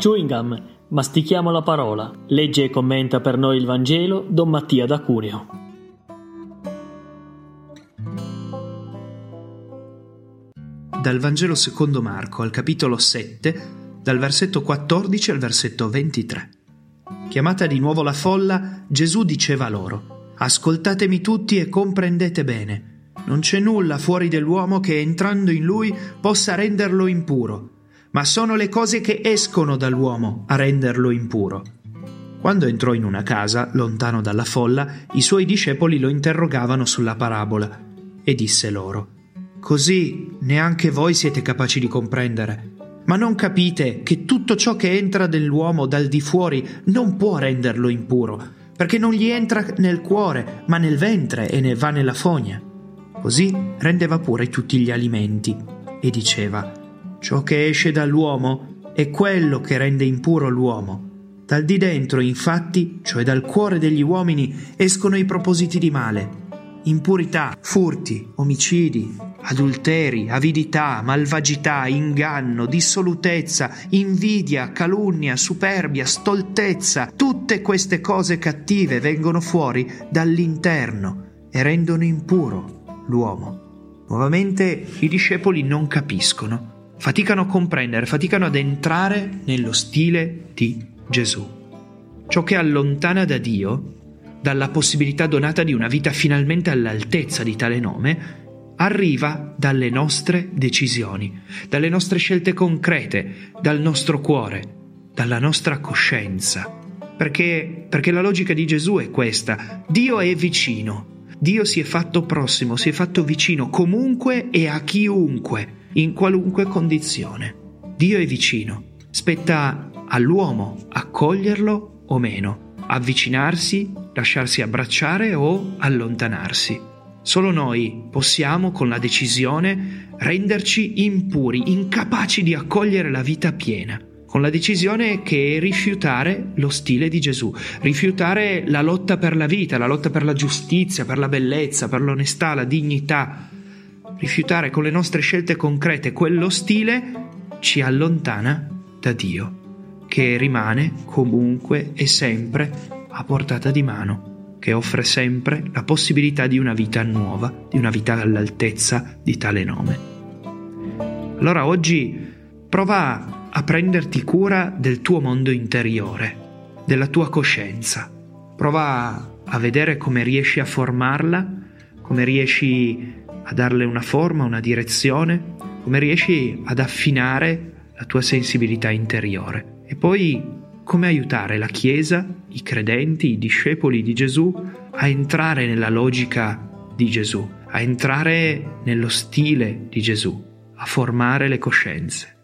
Chewing gum, mastichiamo la parola. Legge e commenta per noi il Vangelo Don Mattia da Cuneo. Dal Vangelo secondo Marco al capitolo 7, dal versetto 14 al versetto 23. Chiamata di nuovo la folla, Gesù diceva loro, Ascoltatemi tutti e comprendete bene. Non c'è nulla fuori dell'uomo che entrando in lui possa renderlo impuro, ma sono le cose che escono dall'uomo a renderlo impuro. Quando entrò in una casa, lontano dalla folla, i suoi discepoli lo interrogavano sulla parabola e disse loro, Così neanche voi siete capaci di comprendere. Ma non capite che tutto ciò che entra nell'uomo dal di fuori non può renderlo impuro, perché non gli entra nel cuore, ma nel ventre e ne va nella fogna. Così rendeva pure tutti gli alimenti e diceva, ciò che esce dall'uomo è quello che rende impuro l'uomo. Dal di dentro, infatti, cioè dal cuore degli uomini, escono i propositi di male, impurità, furti, omicidi, adulteri, avidità, malvagità, inganno, dissolutezza, invidia, calunnia, superbia, stoltezza, tutte queste cose cattive vengono fuori dall'interno e rendono impuro l'uomo. Nuovamente i discepoli non capiscono, faticano a comprendere, faticano ad entrare nello stile di Gesù. Ciò che allontana da Dio, dalla possibilità donata di una vita finalmente all'altezza di tale nome, arriva dalle nostre decisioni, dalle nostre scelte concrete, dal nostro cuore, dalla nostra coscienza. Perché, perché la logica di Gesù è questa, Dio è vicino, Dio si è fatto prossimo, si è fatto vicino comunque e a chiunque, in qualunque condizione. Dio è vicino. Spetta all'uomo accoglierlo o meno, avvicinarsi, lasciarsi abbracciare o allontanarsi. Solo noi possiamo, con la decisione, renderci impuri, incapaci di accogliere la vita piena con la decisione che è rifiutare lo stile di Gesù, rifiutare la lotta per la vita, la lotta per la giustizia, per la bellezza, per l'onestà, la dignità. Rifiutare con le nostre scelte concrete quello stile ci allontana da Dio, che rimane comunque e sempre a portata di mano, che offre sempre la possibilità di una vita nuova, di una vita all'altezza di tale nome. Allora oggi prova a prenderti cura del tuo mondo interiore, della tua coscienza. Prova a vedere come riesci a formarla, come riesci a darle una forma, una direzione, come riesci ad affinare la tua sensibilità interiore. E poi come aiutare la Chiesa, i credenti, i discepoli di Gesù a entrare nella logica di Gesù, a entrare nello stile di Gesù, a formare le coscienze.